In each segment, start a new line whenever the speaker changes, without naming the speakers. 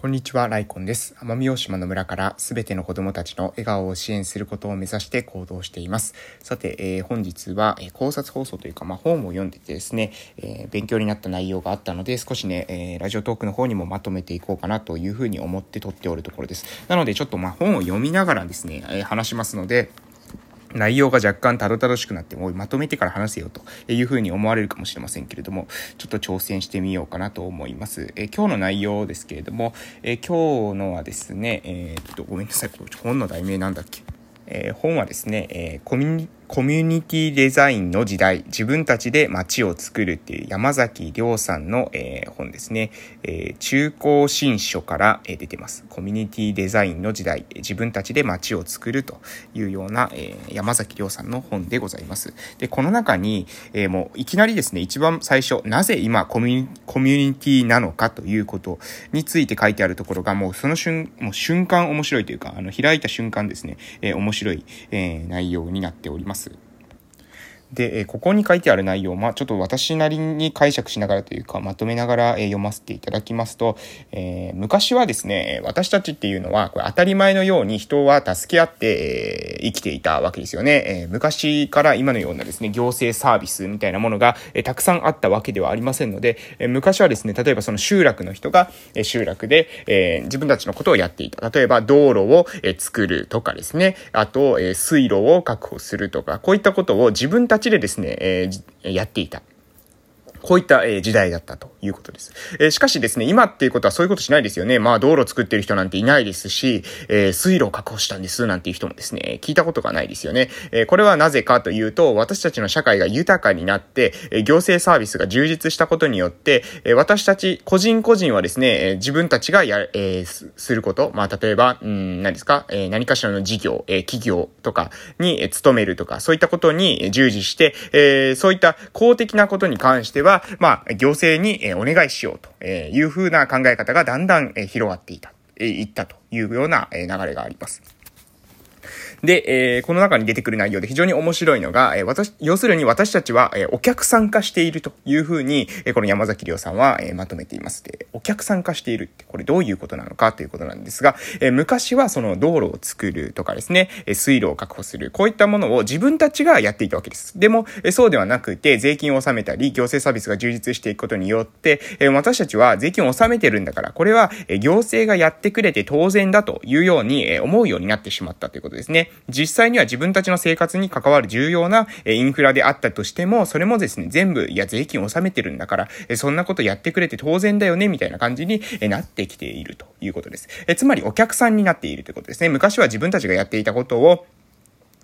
こんにちは、ライコンです。奄美大島の村からすべての子供たちの笑顔を支援することを目指して行動しています。さて、えー、本日は、えー、考察放送というか、まあ、本を読んでてですね、えー、勉強になった内容があったので、少しね、えラジオトークの方にもまとめていこうかなというふうに思って撮っておるところです。なので、ちょっとまあ、本を読みながらですね、え話しますので、内容が若干たどたどしくなって、もうまとめてから話せよというふうに思われるかもしれませんけれども、ちょっと挑戦してみようかなと思います。え今日の内容ですけれども、え今日のはですね、えー、っと、ごめんなさい、本の題名なんだっけ？えー、本はですね、えー、コミュニコミュニティデザインの時代、自分たちで街を作るっていう山崎亮さんの、えー、本ですね、えー、中高新書から、えー、出てます。コミュニティデザインの時代、自分たちで街を作るというような、えー、山崎亮さんの本でございます。で、この中に、えー、もういきなりですね、一番最初、なぜ今コミュニティなのかということについて書いてあるところが、もうその瞬、もう瞬間面白いというか、あの、開いた瞬間ですね、えー、面白い、えー、内容になっております。C'est... で、えここに書いてある内容、まあ、ちょっと私なりに解釈しながらというか、まとめながら、え読ませていただきますと、えー、昔はですね、私たちっていうのは、これ当たり前のように人は助け合って、えー、生きていたわけですよね。えー、昔から今のようなですね、行政サービスみたいなものが、えたくさんあったわけではありませんので、え昔はですね、例えばその集落の人が、え集落で、え自分たちのことをやっていた。例えば道路を、え作るとかですね、あと、え水路を確保するとか、こういったことを自分たちでですね、えー、やっていた。こういった、え時代だったということです。えしかしですね、今っていうことはそういうことしないですよね。まあ道路作ってる人なんていないですし、え水路を確保したんですなんていう人もですね、聞いたことがないですよね。えこれはなぜかというと、私たちの社会が豊かになって、え行政サービスが充実したことによって、え私たち個人個人はですね、え自分たちがや、えすること、まあ例えば、うん、何ですか、え何かしらの事業、え企業とかに、え勤めるとか、そういったことに従事して、えそういった公的なことに関しては、は、まあ、行政にお願いしようというふうな考え方がだんだん広がっていた、いったというような流れがあります。で、えー、この中に出てくる内容で非常に面白いのが、えー、私、要するに私たちは、えー、お客さん化しているというふうに、えー、この山崎亮さんは、えー、まとめています。で、お客さん化しているって、これどういうことなのかということなんですが、えー、昔はその道路を作るとかですね、えー、水路を確保する、こういったものを自分たちがやっていたわけです。でも、えー、そうではなくて、税金を納めたり、行政サービスが充実していくことによって、えー、私たちは税金を納めてるんだから、これは、えー、行政がやってくれて当然だというように、えー、思うようになってしまったということですね。実際には自分たちの生活に関わる重要なインフラであったとしても、それもですね、全部、いや、税金を納めてるんだから、そんなことやってくれて当然だよね、みたいな感じになってきているということです。えつまり、お客さんになっているということですね。昔は自分たちがやっていたことを、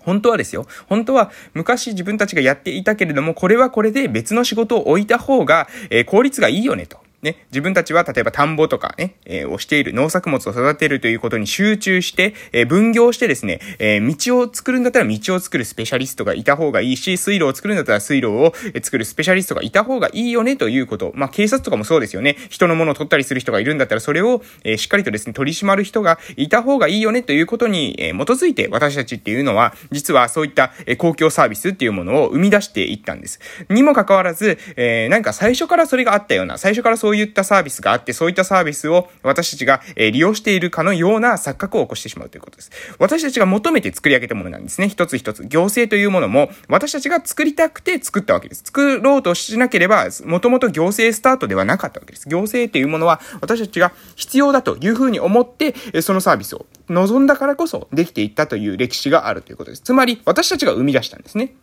本当はですよ。本当は昔自分たちがやっていたけれども、これはこれで別の仕事を置いた方が、えー、効率がいいよねと。ね、自分たちは例えば田んぼとかね、えー、をしている農作物を育てるということに集中して、えー、分業してですね、えー、道を作るんだったら道を作るスペシャリストがいた方がいいし、水路を作るんだったら水路を作るスペシャリストがいた方がいいよねということ。まあ、警察とかもそうですよね。人のものを取ったりする人がいるんだったら、それを、えしっかりとですね、取り締まる人がいた方がいいよねということに、え基づいて私たちっていうのは、実はそういった、え公共サービスっていうものを生み出していったんです。にもかかわらず、えなんか最初からそれがあったような、最初からそうそういったサービスがあって、そういったサービスを私たちが、え利用しているかのような錯覚を起こしてしまうということです。私たちが求めて作り上げたものなんですね。一つ一つ。行政というものも、私たちが作りたくて作ったわけです。作ろうとしなければ、もともと行政スタートではなかったわけです。行政というものは、私たちが必要だというふうに思って、そのサービスを望んだからこそできていったという歴史があるということです。つまり、私たちが生み出したんですね。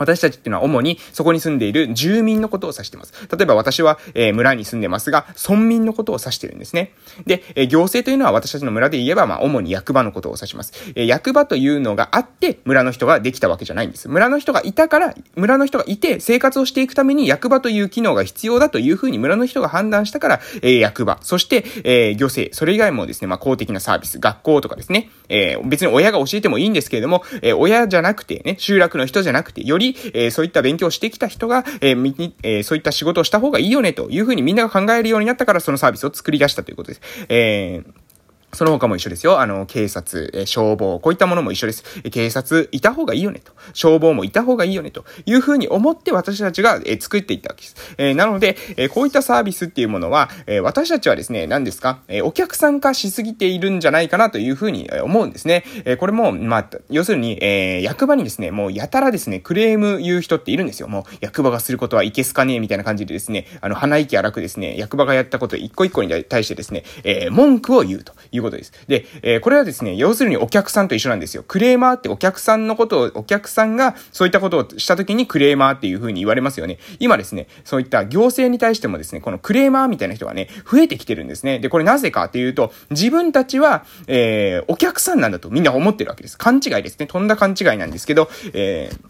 私たちっていうのは主にそこに住んでいる住民のことを指しています。例えば私は、えー、村に住んでますが、村民のことを指してるんですね。で、えー、行政というのは私たちの村で言えば、まあ、主に役場のことを指します。えー、役場というのがあって、村の人ができたわけじゃないんです。村の人がいたから、村の人がいて生活をしていくために役場という機能が必要だというふうに村の人が判断したから、えー、役場、そして、えー、行政、それ以外もですね、まあ、公的なサービス、学校とかですね、えー、別に親が教えてもいいんですけれども、えー、親じゃなくてね、集落の人じゃなくて、より、えー、そういった勉強してきた人が、えーえー、そういった仕事をした方がいいよねというふうにみんなが考えるようになったからそのサービスを作り出したということです。えーその他も一緒ですよ。あの、警察、え消防、こういったものも一緒です。え警察、いた方がいいよねと。消防もいた方がいいよねというふうに思って私たちが、え作っていったわけです。えなので、えこういったサービスっていうものは、え私たちはですね、何ですか、えお客さん化しすぎているんじゃないかなというふうに思うんですね。えこれも、まあ、要するに、え役場にですね、もうやたらですね、クレーム言う人っているんですよ。もう、役場がすることはいけすかねえみたいな感じでですね、あの、鼻息荒くですね、役場がやったこと一個一個に対してですね、え文句を言うといううことです。で、えー、これはですね、要するにお客さんと一緒なんですよ。クレーマーってお客さんのことを、お客さんがそういったことをした時にクレーマーっていう風に言われますよね。今ですね、そういった行政に対してもですね、このクレーマーみたいな人がね、増えてきてるんですね。で、これなぜかっていうと、自分たちは、えー、お客さんなんだとみんな思ってるわけです。勘違いですね。とんだ勘違いなんですけど、えー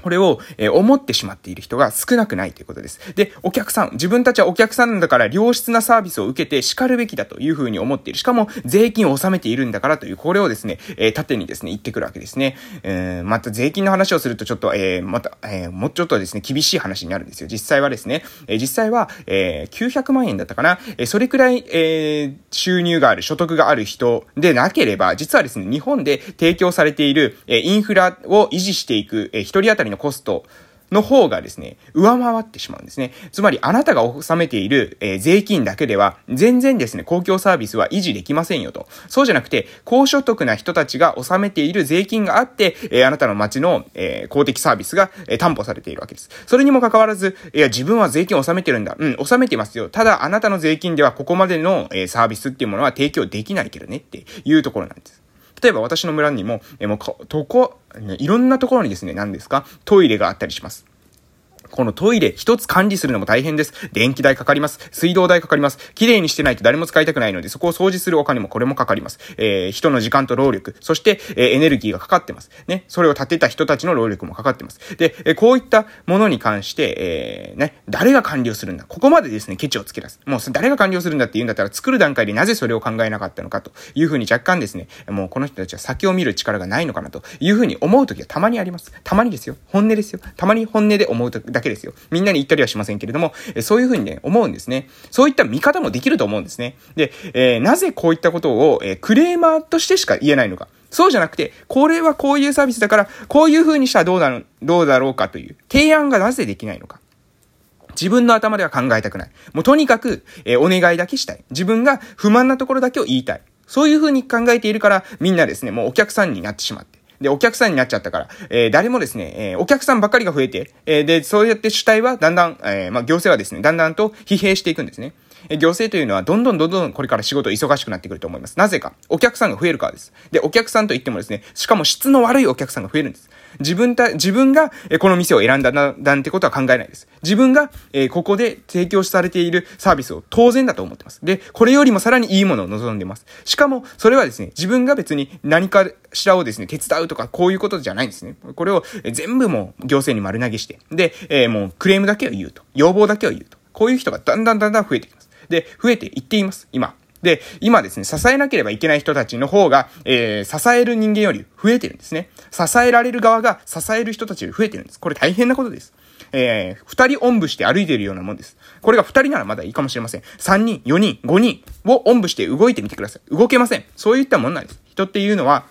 これを、えー、思ってしまっている人が少なくないということです。で、お客さん、自分たちはお客さんだから良質なサービスを受けて叱るべきだというふうに思っている。しかも、税金を納めているんだからという、これをですね、えー、縦にですね、言ってくるわけですね。えー、また税金の話をするとちょっと、えー、また、えー、もうちょっとですね、厳しい話になるんですよ。実際はですね、えー、実際は、えー、900万円だったかな。えー、それくらい、えー、収入がある、所得がある人でなければ、実はですね、日本で提供されている、え、インフラを維持していく、え、一人当たりのコスト、の方がですね、上回ってしまうんですね。つまり、あなたが納めている、えー、税金だけでは、全然ですね、公共サービスは維持できませんよと。そうじゃなくて、高所得な人たちが納めている税金があって、えー、あなたの街の、えー、公的サービスが、え担保されているわけです。それにもかかわらず、いや、自分は税金を納めてるんだ。うん、納めてますよ。ただ、あなたの税金ではここまでの、えサービスっていうものは提供できないけどねっていうところなんです。例えば私の村にも、えもう、とこ、ね、いろんなところにですね、何ですかトイレがあったりします。このトイレ一つ管理するのも大変です。電気代かかります。水道代かかります。綺麗にしてないと誰も使いたくないので、そこを掃除するお金もこれもかかります。えー、人の時間と労力、そして、えー、エネルギーがかかってます。ね。それを立てた人たちの労力もかかってます。で、えー、こういったものに関して、えー、ね、誰が管理をするんだここまでですね、ケチをつけ出す。もう誰が管理をするんだって言うんだったら、作る段階でなぜそれを考えなかったのかというふうに若干ですね、もうこの人たちは先を見る力がないのかなというふうに思うときはたまにあります。たまにですよ。本音ですよ。たまに本音で思うだだけですよ。みんなに言ったりはしませんけれども、えそういうふうにね、思うんですね。そういった見方もできると思うんですね。で、えー、なぜこういったことを、えー、クレーマーとしてしか言えないのか。そうじゃなくて、これはこういうサービスだから、こういう風にしたらどうなる、どうだろうかという提案がなぜできないのか。自分の頭では考えたくない。もうとにかく、えー、お願いだけしたい。自分が不満なところだけを言いたい。そういう風に考えているから、みんなですね、もうお客さんになってしまって。で、お客さんになっちゃったから、えー、誰もですね、えー、お客さんばっかりが増えて、えー、で、そうやって主体はだんだん、えー、まあ、行政はですね、だんだんと疲弊していくんですね。え行政というのはどんどんどんどんこれから仕事忙しくなってくると思います。なぜか。お客さんが増えるからです。で、お客さんといってもですね、しかも質の悪いお客さんが増えるんです。自分た、自分が、えこの店を選んだな、なんてことは考えないです。自分が、えここで提供されているサービスを当然だと思ってます。で、これよりもさらにいいものを望んでます。しかも、それはですね、自分が別に何かしらをですね、手伝うとか、こういうことじゃないんですね。これを全部もう行政に丸投げして、で、えー、もうクレームだけを言うと。要望だけを言うと。こういう人がだんだんだんだん増えてきます。で、増えていっています、今。で、今ですね、支えなければいけない人たちの方が、えー、支える人間より増えてるんですね。支えられる側が支える人たちより増えてるんです。これ大変なことです。えー、二人おんぶして歩いてるようなもんです。これが二人ならまだいいかもしれません。三人、四人、五人をおんぶして動いてみてください。動けません。そういったもんなんです。人っていうのは、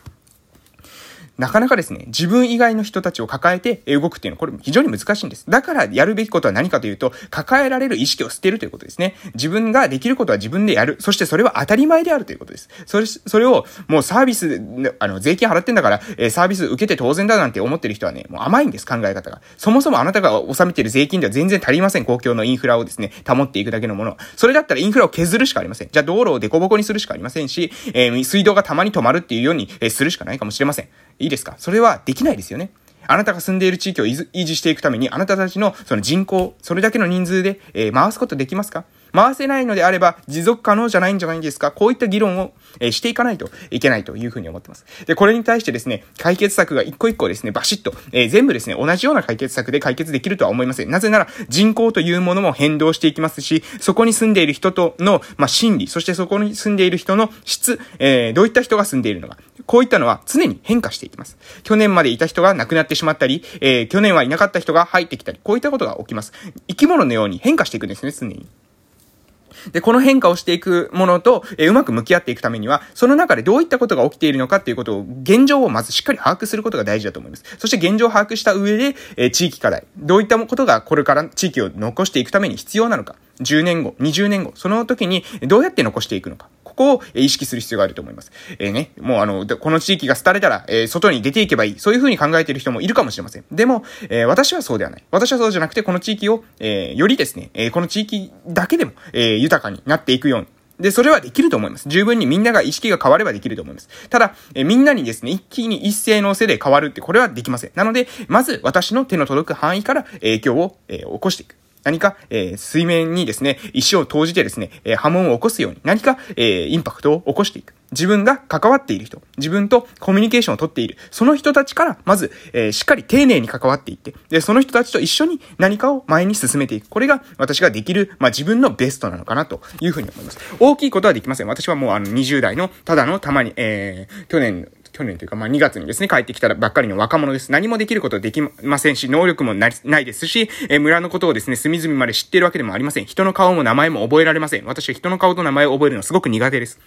なかなかですね、自分以外の人たちを抱えて動くっていうのは、これ非常に難しいんです。だからやるべきことは何かというと、抱えられる意識を捨てるということですね。自分ができることは自分でやる。そしてそれは当たり前であるということです。それ、それをもうサービス、あの、税金払ってんだから、えサービス受けて当然だなんて思ってる人はね、もう甘いんです、考え方が。そもそもあなたが納めてる税金では全然足りません。公共のインフラをですね、保っていくだけのもの。それだったらインフラを削るしかありません。じゃあ道路をデコボコにするしかありませんし、えー、水道がたまに止まるっていうように、え、するしかないかもしれません。いいですか？それはできないですよね。あなたが住んでいる地域を維持していくために、あなたたちのその人口、それだけの人数で、えー、回すことできますか？回せないのであれば持続可能じゃないんじゃないですか？こういった議論を、えしていかないといけないというふうに思ってます。で、これに対してですね、解決策が一個一個ですね、バシッと、えー、全部ですね、同じような解決策で解決できるとは思いません。なぜなら人口というものも変動していきますし、そこに住んでいる人との、まあ、心理、そしてそこに住んでいる人の質、えー、どういった人が住んでいるのか、こういったのは常に変化していきます。去年までいた人が亡くなってしまったり、えー、去年はいなかった人が入ってきたり、こういったことが起きます。生き物のように変化していくんですね、常に。で、この変化をしていくものと、えー、うまく向き合っていくためには、その中でどういったことが起きているのかっていうことを、現状をまずしっかり把握することが大事だと思います。そして現状を把握した上で、えー、地域課題、どういったことがこれから地域を残していくために必要なのか、10年後、20年後、その時にどうやって残していくのか。こを意識する必要があると思います。えー、ね、もうあの、この地域が廃れたら、えー、外に出ていけばいい。そういうふうに考えている人もいるかもしれません。でも、えー、私はそうではない。私はそうじゃなくて、この地域を、えよりですね、えこの地域だけでも、え豊かになっていくように、で、それはできると思います。十分にみんなが意識が変わればできると思います。ただ、えみんなにですね、一気に一斉のせで変わるって、これはできません。なので、まず私の手の届く範囲から影響を、えー、起こしていく。何か、えー、水面にですね、石を投じてですね、えー、波紋を起こすように、何か、えー、インパクトを起こしていく。自分が関わっている人、自分とコミュニケーションをとっている、その人たちから、まず、えー、しっかり丁寧に関わっていって、で、その人たちと一緒に何かを前に進めていく。これが私ができる、まあ、自分のベストなのかなというふうに思います。大きいことはできません。私はもうあの20代の、ただのたまに、えー、去年去年というか、まあ、2月にですね、帰ってきたばっかりの若者です。何もできることできませんし、能力もないですし、えー、村のことをですね、隅々まで知っているわけでもありません。人の顔も名前も覚えられません。私は人の顔と名前を覚えるのすごく苦手です。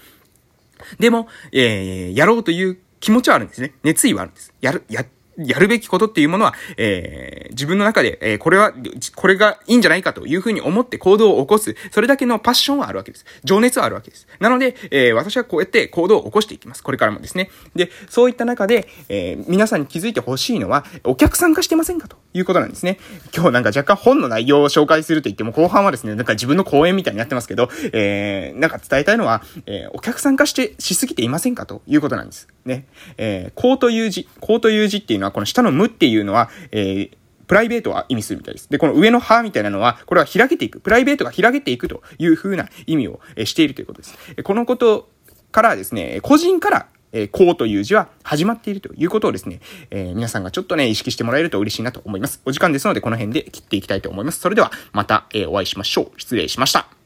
でも、えー、やろうという気持ちはあるんですね。熱意はあるんです。やる、や、やるべきことっていうものは、えー、自分の中で、えー、これは、これがいいんじゃないかというふうに思って行動を起こす、それだけのパッションはあるわけです。情熱はあるわけです。なので、えー、私はこうやって行動を起こしていきます。これからもですね。で、そういった中で、えー、皆さんに気づいてほしいのは、お客さん化してませんかということなんですね。今日なんか若干本の内容を紹介すると言っても、後半はですね、なんか自分の講演みたいになってますけど、えー、なんか伝えたいのは、えー、お客さん化して、しすぎていませんかということなんです。ね。えー、こうという字、こうという字っていうのは、この下の無っていうのは、えー、プライベートは意味するみたいです。で、この上の歯みたいなのは、これは開けていく。プライベートが開けていくという風な意味をしているということです。このことからですね、個人からえこうという字は始まっているということをですね、えー、皆さんがちょっとね、意識してもらえると嬉しいなと思います。お時間ですので、この辺で切っていきたいと思います。それでは、また、えー、お会いしましょう。失礼しました。